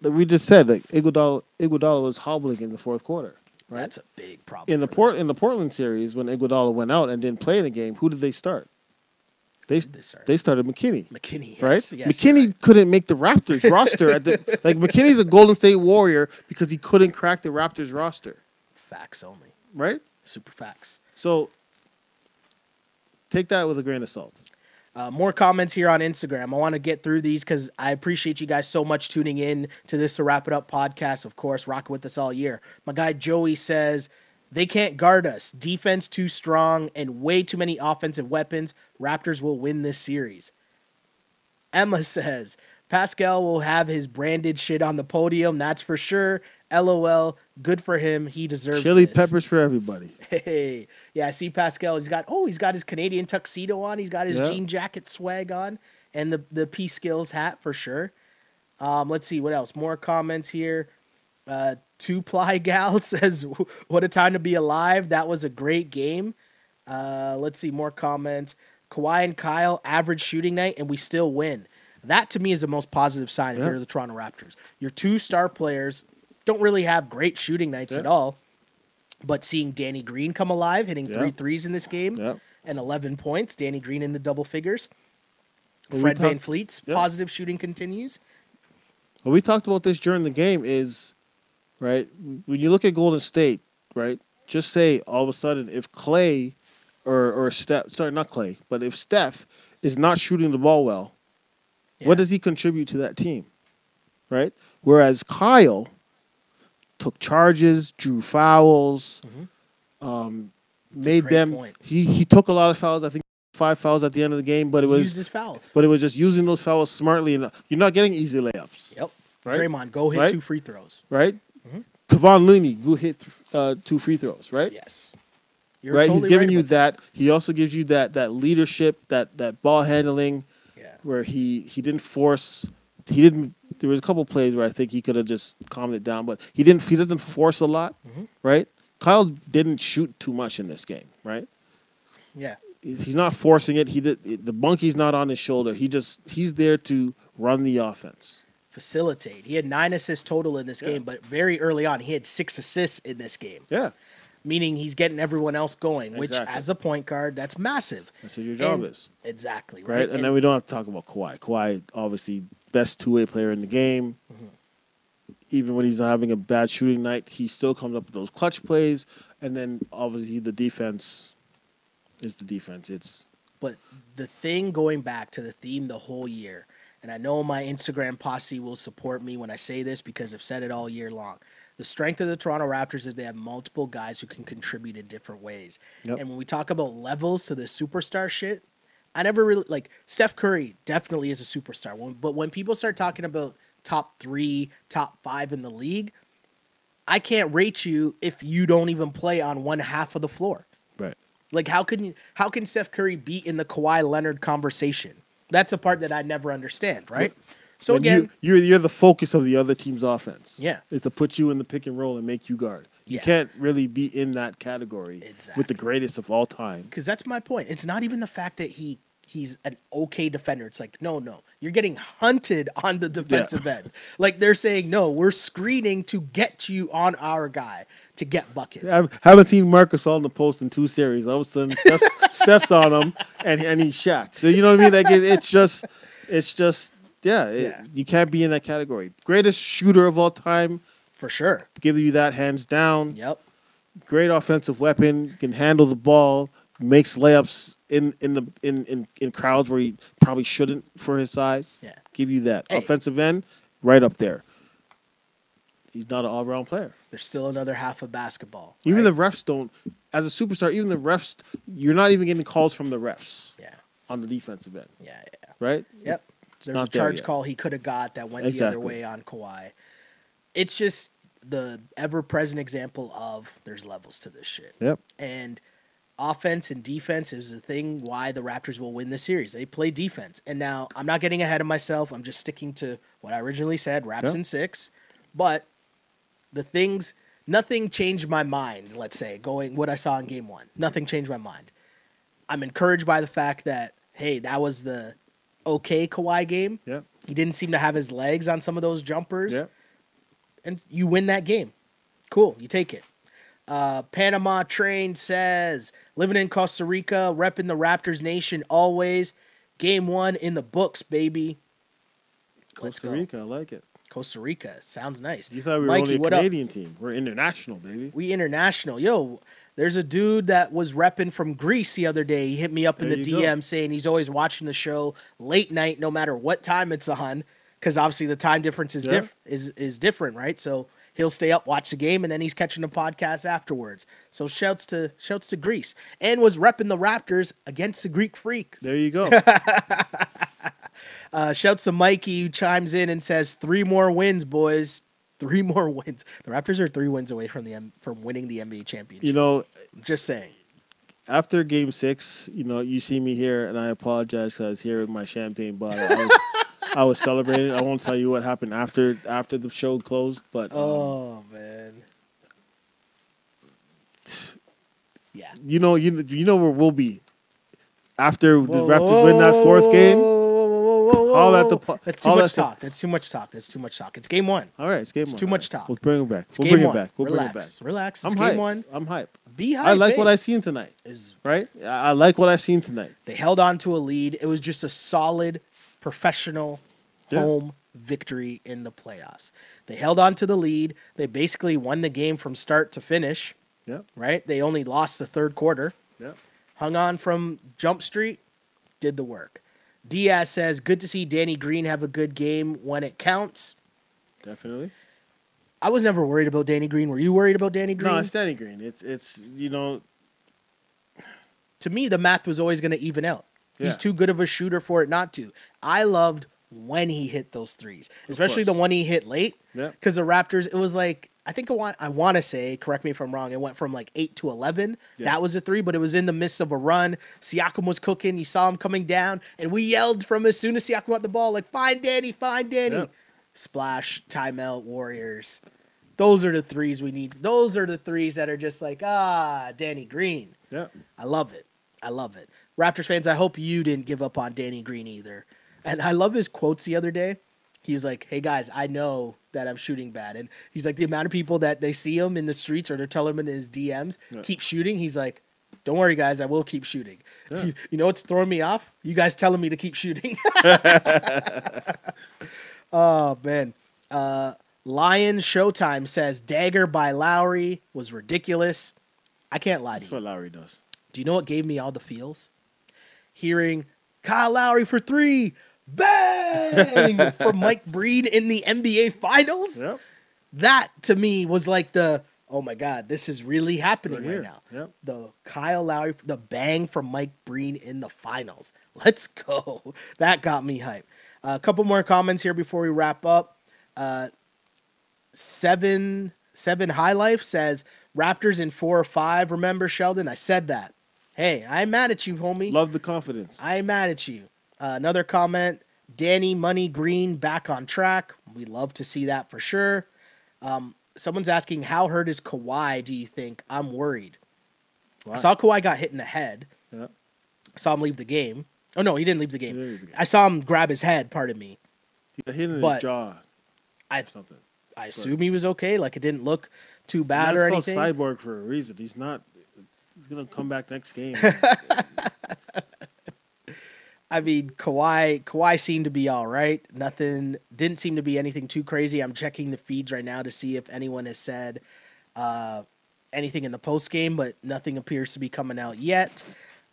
like we just said, like Iguodala Iguodala was hobbling in the fourth quarter, right? That's a big problem. in the port in the Portland series when Iguodala went out and didn't play in the game, who did they start? They. They start. they started McKinnie, McKinnie, yes, right? yes, McKinnie right. couldn't make the Raptors roster at the like McKinnie's a Golden State Warrior because he couldn't crack the Raptors roster, Facts only. right? Super facts. So take that with a grain of salt. Uh, more comments here on Instagram. I want to get through these because I appreciate you guys so much tuning in to this to wrap it up podcast. Of course, rocking with us all year. My guy Joey says they can't guard us. Defense too strong and way too many offensive weapons. Raptors will win this series. Emma says Pascal will have his branded shit on the podium. That's for sure. LOL. Good for him. He deserves Chili this. peppers for everybody. Hey, yeah, I see Pascal. He's got oh, he's got his Canadian tuxedo on. He's got his Yeah. jean jacket swag on, and the the P skills hat for sure. Um, let's see what else. More comments here. Uh, Two ply gal says, "What a time to be alive! That was a great game." Uh, let's see more comments. Kawhi and Kyle average shooting night, and we still win. That to me is the most positive sign if Yeah. you're the Toronto Raptors. Your two star players don't really have great shooting nights Yeah. at all. But seeing Danny Green come alive, hitting Yeah. three threes in this game and 11 points, Danny Green in the double figures. Well, we Fred VanVleet's positive shooting continues. Well, we talked about this during the game. Is right when you look at Golden State, right? Just say all of a sudden if Klay or or Steph, sorry, not Klay, but if Steph is not shooting the ball well, Yeah. what does he contribute to that team, right? Whereas Kyle took charges, drew fouls, um, That's a made them. point. He he took a lot of fouls. I think five fouls at the end of the game, but it He was used his fouls. but it was just using those fouls smartly. And you're not getting easy layups, Yep. right? Draymond, go hit Right? two free throws. right? Mhm. Kevon Looney who hit uh, two free throws, right? Yes. You're right. totally He's giving right you about that. He also gives you that that leadership, that that ball handling. Where he he didn't force. He didn't. There was a couple plays where I think he could have just calmed it down, but he didn't. He doesn't force a lot, Mhm. right? Kyle didn't shoot too much in this game, right? Yeah. He's not forcing it. He did. The monkey's not on his shoulder. He just he's there to run the offense. Facilitate. He had nine assists total in this Yeah. game, but very early on, he had six assists in this game, Yeah, meaning he's getting everyone else going, which, Exactly. as a point guard, that's massive. that's what your job And- is. Exactly. right? Right. And, then we don't have to talk about Kawhi. Kawhi, obviously, best two way player in the game. Mm-hmm. Even when he's not having a bad shooting night, he still comes up with those clutch plays. And then obviously the defense is the defense. It's But the thing going back to the theme the whole year, and I know my Instagram posse will support me when I say this because I've said it all year long. The strength of the Toronto Raptors is they have multiple guys who can contribute in different ways. Yep. And when we talk about levels to the superstar shit, I never really like Steph Curry definitely is a superstar. When, but when people start talking about top three, top five in the league, I can't rate you if you don't even play on one half of the floor. right. Like how can you how can Steph Curry be in the Kawhi Leonard conversation? That's a part that I never understand, right? So When again, you, you're, you're the focus of the other team's offense. Yeah. Is to put you in the pick and roll and make you guard. You Yeah. can't really be in that category with the greatest of all time. because that's my point. It's not even the fact that he he's an okay defender. It's like no, no, you're getting hunted on the defensive end. Like they're saying, no, we're screening to get you on our guy to get buckets. I haven't seen Marcus on the post in two series. All of a sudden, Steph's, Steph's on him, and and he's Shaq. So you know what I mean? Like it, it's just, it's just, yeah, it- Yeah. You can't be in that category. Greatest shooter of all time. For sure. Give you that hands down. Yep. Great offensive weapon. Can handle the ball. Makes layups in in the in in, in crowds where he probably shouldn't for his size. Yeah. Give you that Hey. offensive end, right up there. He's not an all round player. There's still another half of basketball. Even right? the refs don't. As a superstar, even the refs, you're not even getting calls from the refs yeah, on the defensive end, yeah, yeah. right? Yep. There's not a there charge yet. call he could have got that went the other way on Kawhi. It's just the ever present example of there's levels to this shit. Yep. And offense and defense is the thing why the Raptors will win the series. They play defense. And now I'm not getting ahead of myself. I'm just sticking to what I originally said, Raps Yeah. in six. But the things nothing changed my mind. Let's say going what I saw in game one, nothing changed my mind. I'm encouraged by the fact that hey, that was the okay Kawhi game. Yeah. He didn't seem to have his legs on some of those jumpers, Yep. and you win that game. Cool, you take it. Uh, Panama Train says, living in Costa Rica, repping the Raptors nation always. Game one in the books, baby. Let's Costa go. Rica, I like it. Costa Rica sounds nice. You thought we were Mikey, only a what up? Canadian team. We're international, baby. We international. Yo, there's a dude that was repping from Greece the other day. He hit me up in There the you go. DM saying he's always watching the show late night, no matter what time it's on, because obviously the time difference is Yeah. diff- is is different, right? So he'll stay up, watch the game, and then he's catching the podcast afterwards. So shouts to shouts to Greece, and was repping the Raptors against the Greek Freak. There you go. Uh, shouts to Mikey who chimes in and says three more wins, boys. Three more wins. The Raptors are three wins away from the M- from winning the NBA championship. you know, I'm just saying. after game six, you know, you see me here, and I apologize because I was here with my champagne bottle. I was, I was celebrating. I won't tell you what happened after after the show closed, but um, Oh man. Yeah. you know, you you know where we'll be after the Raptors win that fourth game. All at the po- That's too all much at the- talk. That's too much talk. That's too much talk. It's game one. All right, it's game It's one. too All much right. talk. We'll bring it back. It's we'll game bring one. it back. We'll relax. bring it back. Relax. I'm It's hype. one. I'm hype. Be hype. I like what babe. I seen tonight. Is Right? I like what I seen tonight. they held on to a lead. It was just a solid professional Yeah. home victory in the playoffs. They held on to the lead. They basically won the game from start to finish, Yep. right? They only lost the third quarter. Yep. hung on from Jump Street, did the work. Diaz says, "Good to see Danny Green have a good game when it counts." Definitely. I was never worried about Danny Green. Were you worried about Danny Green? No, it's Danny Green. It's it's you know to me, the math was always going to even out. He's too good of a shooter for it not to. I loved when he hit those threes, especially the one he hit late. Yeah. Because the Raptors, it was like I think I want I want to say, correct me if I'm wrong, it went from like eight to eleven. Yeah. That was a three, but it was in the midst of a run. Siakam was cooking. You saw him coming down, and we yelled from as soon as Siakam got the ball, like "Find Danny, find Danny!" Yeah. Splash, timeout, Warriors. Those are the threes we need. Those are the threes that are just like ah, Danny Green. yeah. I love it. I love it. Raptors fans, I hope you didn't give up on Danny Green either. And I love his quotes the other day. He's like, "Hey guys, I know that I'm shooting bad," and he's like, the amount of people that they see him in the streets or they're telling him in his DMs, Yeah. keep shooting. He's like, "Don't worry, guys, I will keep shooting." Yeah. You, you know what's throwing me off? You guys telling me to keep shooting. oh man. Uh, Lion Showtime says Dagger by Lowry was ridiculous. I can't lie to you. That's what Lowry does. Do you know what gave me all the feels? Hearing Kyle Lowry for three, bang from Mike Breen in the NBA Finals. Yep. That to me was like the oh my god, this is really happening Right right, now. Yep. The Kyle Lowry, the bang from Mike Breen in the finals. Let's go. That got me hype. a couple more comments here before we wrap up. Uh, seven seven high life says Raptors in four or five. Remember Sheldon? I said that. Hey, I'm mad at you, homie. Love the confidence. I'm mad at you. Uh, another comment. Danny Money Green back on track. We love to see that for sure. Um, someone's asking how hurt is Kawhi? Do you think? I'm worried. I saw Kawhi got hit in the head. Yeah. I saw him leave the game. Oh no, he didn't leave the game. Leave the game. I saw him grab his head. Pardon me. He got hit in But his jaw. I something. I assume he was okay. Like it didn't look too bad or anything. Cyborg for a reason. He's not. He's gonna come back next game. I mean, Kawhi Kawhi seemed to be all right. Nothing didn't seem to be anything too crazy. I'm checking the feeds right now to see if anyone has said uh, anything in the post game, but nothing appears to be coming out yet.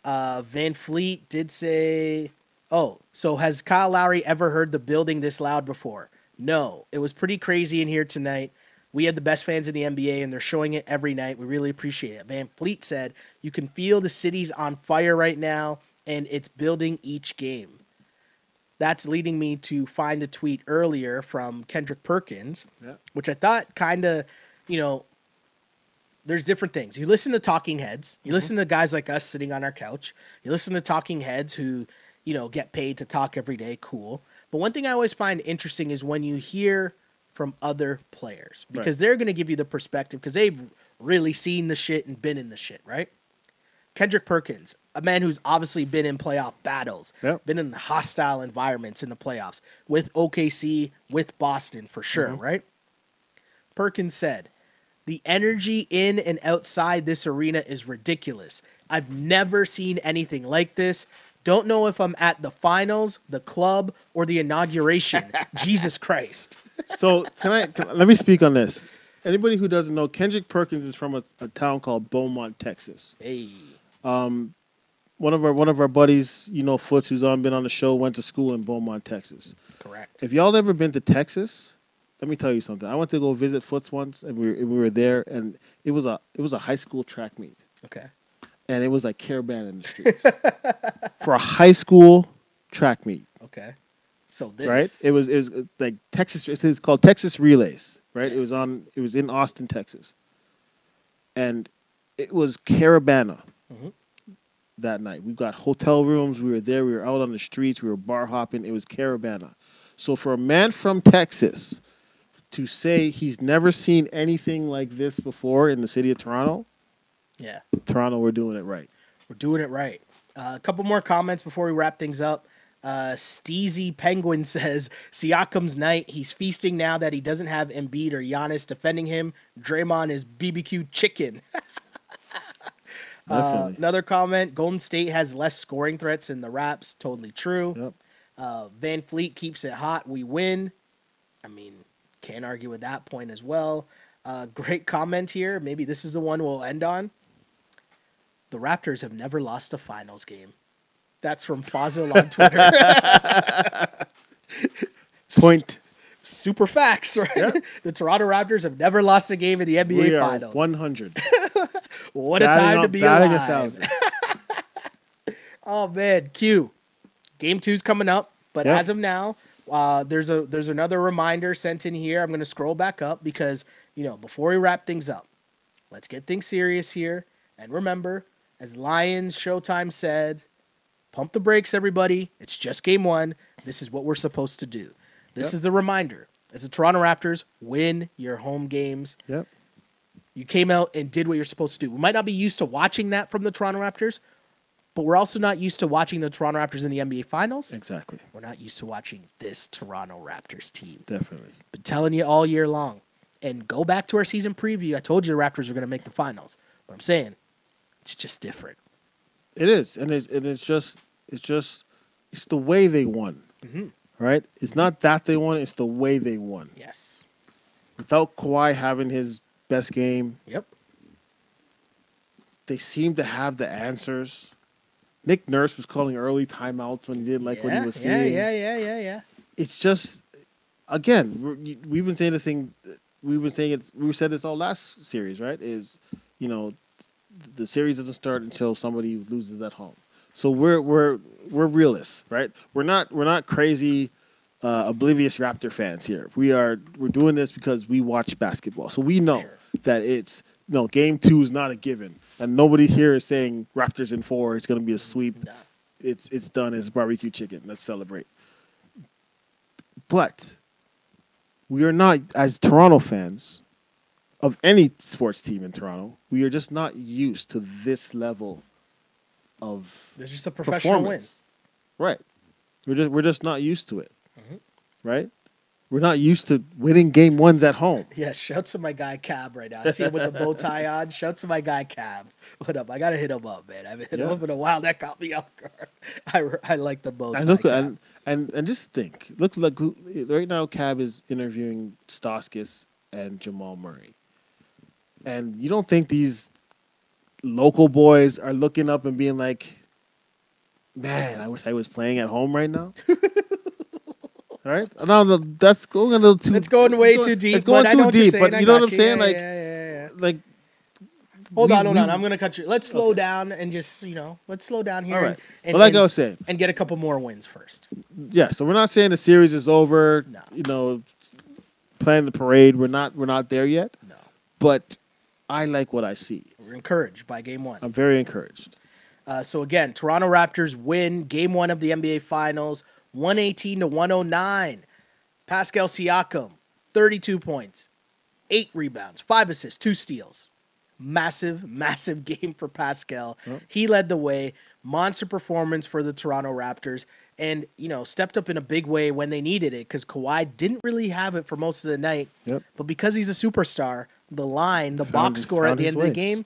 Uh, VanVleet did say, "Oh, so has Kyle Lowry ever heard the building this loud before?" No, it was pretty crazy in here tonight. We had the best fans in the NBA, and they're showing it every night. We really appreciate it. VanVleet said, "You can feel the city's on fire right now, and it's building each game." That's leading me to find a tweet earlier from Kendrick Perkins, Yeah. which I thought kind of, you know, there's different things. You listen to talking heads, you mm-hmm. listen to guys like us sitting on our couch, you listen to talking heads who, you know, get paid to talk every day, cool. But one thing I always find interesting is when you hear from other players because they're going to give you the perspective because they've really seen the shit and been in the shit, right? Kendrick Perkins, a man who's obviously been in playoff battles, Yep. been in hostile environments in the playoffs with OKC, with Boston for sure, Mm-hmm. right? Perkins said, The energy in and outside this arena is ridiculous. I've never seen anything like this. Don't know if I'm at the finals, the club, or the inauguration. Jesus Christ. So can I can, let me speak on this. Anybody who doesn't know, Kendrick Perkins is from a, a town called Beaumont, Texas. Hey. One of our one of our buddies, you know, Foots, who's on been on the show, went to school in Beaumont, Texas. Correct. If y'all ever been to Texas, let me tell you something. I went to go visit Foots once, and we were, we were there, and it was a it was a high school track meet, Okay. and it was like caravan in the streets for a high school track meet. Okay. So this right? It was it was uh, like Texas. It's called Texas Relays, right? It was on. It was in Austin, Texas, and it was Caravana Mhm. That night. We got hotel rooms. We were there. We were out on the streets. We were bar hopping. It was Caravana. So for a man from Texas to say he's never seen anything like this before in the city of Toronto, yeah. Toronto, we're doing it right. We're doing it right. Uh, a couple more comments before we wrap things up. Uh, Steezy Penguin says Siakam's night. He's feasting now that he doesn't have Embiid or Giannis defending him. Draymond is BBQ chicken. Uh, another comment: Golden State has less scoring threats than the Raps. Totally true. Yep. Uh, VanVleet keeps it hot. We win. I mean, can't argue with that point as well. Uh, great comment here. Maybe this is the one we'll end on. The Raptors have never lost a finals game. That's from Fazil on Twitter. Point. Super facts, right? Yeah. The Toronto Raptors have never lost a game in the NBA We Finals. 100. what a Batting time to be a alive! thousand. Oh man, Q. Game two's coming up, but Yep. as of now, uh, there's a there's another reminder sent in here. I'm gonna scroll back up because you know before we wrap things up, let's get things serious here. And remember, as Lions Showtime said, pump the brakes, everybody. It's just game one. This is what we're supposed to do. This Yep. is the reminder. As the Toronto Raptors, win your home games. Yep. You came out and did what you're supposed to do. We might not be used to watching that from the Toronto Raptors, but we're also not used to watching the Toronto Raptors in the NBA Finals. Exactly. We're not used to watching this Toronto Raptors team. Definitely. Been telling you all year long. And go back to our season preview. I told you the Raptors were going to make the finals. But I'm saying it's just different. It is, and it's and it's just it's just it's the way they won, Mhm. Right? It's not that they won; it's the way they won. Yes. Without Kawhi having his best game, Yep. they seem to have the answers. Nick Nurse was calling early timeouts when he didn't like what he was yeah, seeing. yeah, yeah, yeah, yeah. Yeah. It's just, again, we've been saying the thing. We've been saying it. We said this all last series, right? Is you know, the series doesn't start until somebody loses at home. So we're we're we're realists, right? We're not we're not crazy, uh, oblivious Raptor fans here. We are we're doing this because we watch basketball, so we know Sure. that it's no game two is not a given, and nobody here is saying Raptors in four. It's going to be a sweep. Nah. It's it's done. It's barbecue chicken. Let's celebrate. But we are not, as Toronto fans of any sports team in Toronto, we are just not used to this level of It's just a professional win. Right. We're just we're just not used to it. Mhm. Right? We're not used to winning game ones at home. Yeah, shouts to my guy Cab right now. I see him with the bow tie on. Shouts to my guy Cab. What up? I gotta hit him up, man. I haven't hit him up in a while. That caught me off guard. I, I like the bow tie. And look and, and and just think. Look like right now Cab is interviewing Stauskas and Jamal Murray. And you don't think these local boys are looking up and being like, Man, I wish I was playing at home right now. right? No, no, that's going a little too. it's going way it's too deep. It's going too know what you're deep, but you know what I'm saying? Yeah, like, yeah, yeah, yeah. like. Hold we- on, hold we- on. I'm gonna cut you. Let's slow Okay. down and just you know, let's slow down here. All and- And, Well, like and, I was saying, and get a couple more wins first. yeah. So we're not saying the series is over. No. You know, playing the parade. We're not. We're not there yet. No, But I like what I see. we're encouraged by game one. I'm very encouraged. Uh, so again, Toronto Raptors win game one of the NBA Finals, 118 to 109. Pascal Siakam, 32 points, eight rebounds, five assists, two steals. Massive, massive game for Pascal. Yep. He led the way. Monster performance for the Toronto Raptors. And, you know, stepped up in a big way when they needed it because Kawhi didn't really have it for most of the night. Yep. But because he's a superstar, the line, the Found box score at the end of the game,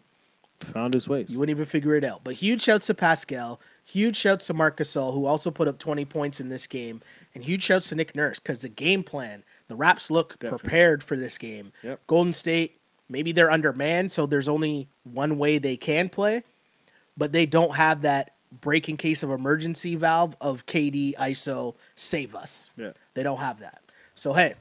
Found his ways. you wouldn't even figure it out. But huge shouts to Pascal. Huge shouts to Marc Gasol, who also put up 20 points in this game. And huge shouts to Nick Nurse because the game plan, the Raps look Definitely. prepared for this game. Yep. Golden State, maybe they're undermanned, so there's only one way they can play. But they don't have that break in case of emergency valve of KD, ISO, save us. Yeah. They don't have that. So, hey,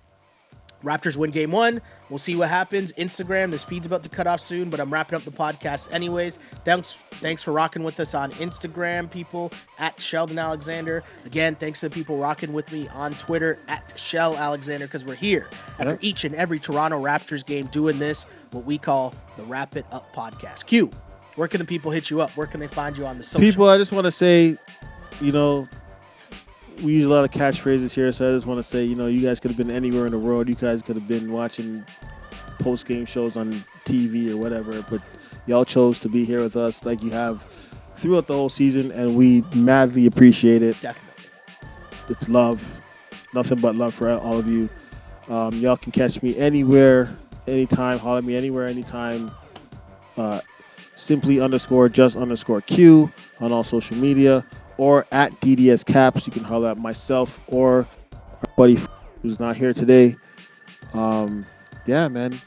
Raptors win game one. We'll see what happens. Instagram, this feed's about to cut off soon, but I'm wrapping up the podcast anyways. Thanks, thanks for rocking with us on Instagram, people at Sheldon Alexander. Again, thanks to the people rocking with me on Twitter at Shell Alexander because we're here after Yep. each and every Toronto Raptors game doing this, what we call the Wrap It Up podcast. Q, where can the people hit you up? Where can they find you on the social? People, I just want to say, you know, we use a lot of catchphrases here, so I just want to say, you know, you guys could have been anywhere in the world. You guys could have been watching post game shows on TV or whatever, but y'all chose to be here with us like you have throughout the whole season, and we madly appreciate it. Definitely. It's love, nothing but love for all of you. Um, y'all can catch me anywhere, anytime. Holler at me anywhere, anytime. Uh, simply underscore just underscore Q on all social media or at DDS Caps. You can holler at myself or our buddy who's not here today. Um, yeah, man.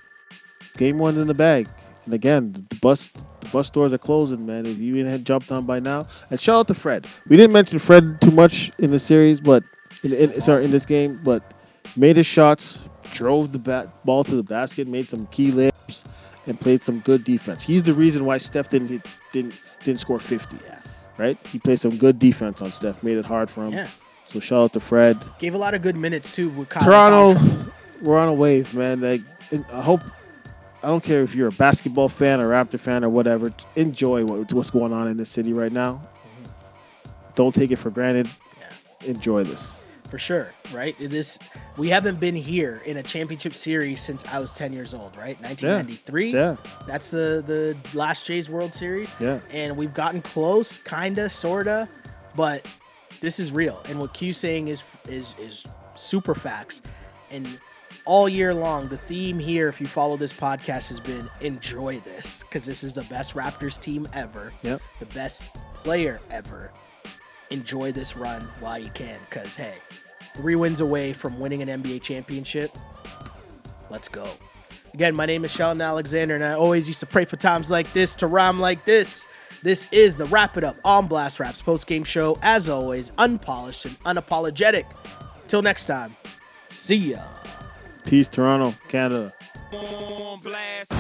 Game one's in the bag. And again, the bus the bus doors are closing, man. If you ain't had jumped on by now. And shout out to Fred. We didn't mention Fred too much in the series, but in, in, sorry, in this game, but made his shots, drove the bat, ball to the basket, made some key layups, and played some good defense. He's the reason why Steph didn't didn't didn't score 50. Yeah. Right? He played some good defense on Steph, made it hard for him. Yeah. So shout out to Fred. Gave a lot of good minutes, too. With Kyle Toronto, we're on a wave, man. Like, I hope. I don't care if you're a basketball fan or Raptor fan or whatever. Enjoy what, what's going on in this city right now. Mm-hmm. Don't take it for granted. Yeah. Enjoy this. For sure, right? This we haven't been here in a championship series since I was 10 years old, right? 1993. Yeah. That's the the last Jays World Series. Yeah. And we've gotten close, kinda, sorta, but this is real. And what Q's saying is is is super facts. And all year long, the theme here, if you follow this podcast, has been enjoy this because this is the best Raptors team ever. Yep. The best player ever. Enjoy this run while you can because, hey, three wins away from winning an NBA championship. Let's go. Again, my name is Sheldon Alexander, and I always used to pray for times like this to rhyme like this. This is the Wrap It Up on Blast Raps post game show. As always, unpolished and unapologetic. Till next time, see ya. Peace, Toronto, Canada. on blast.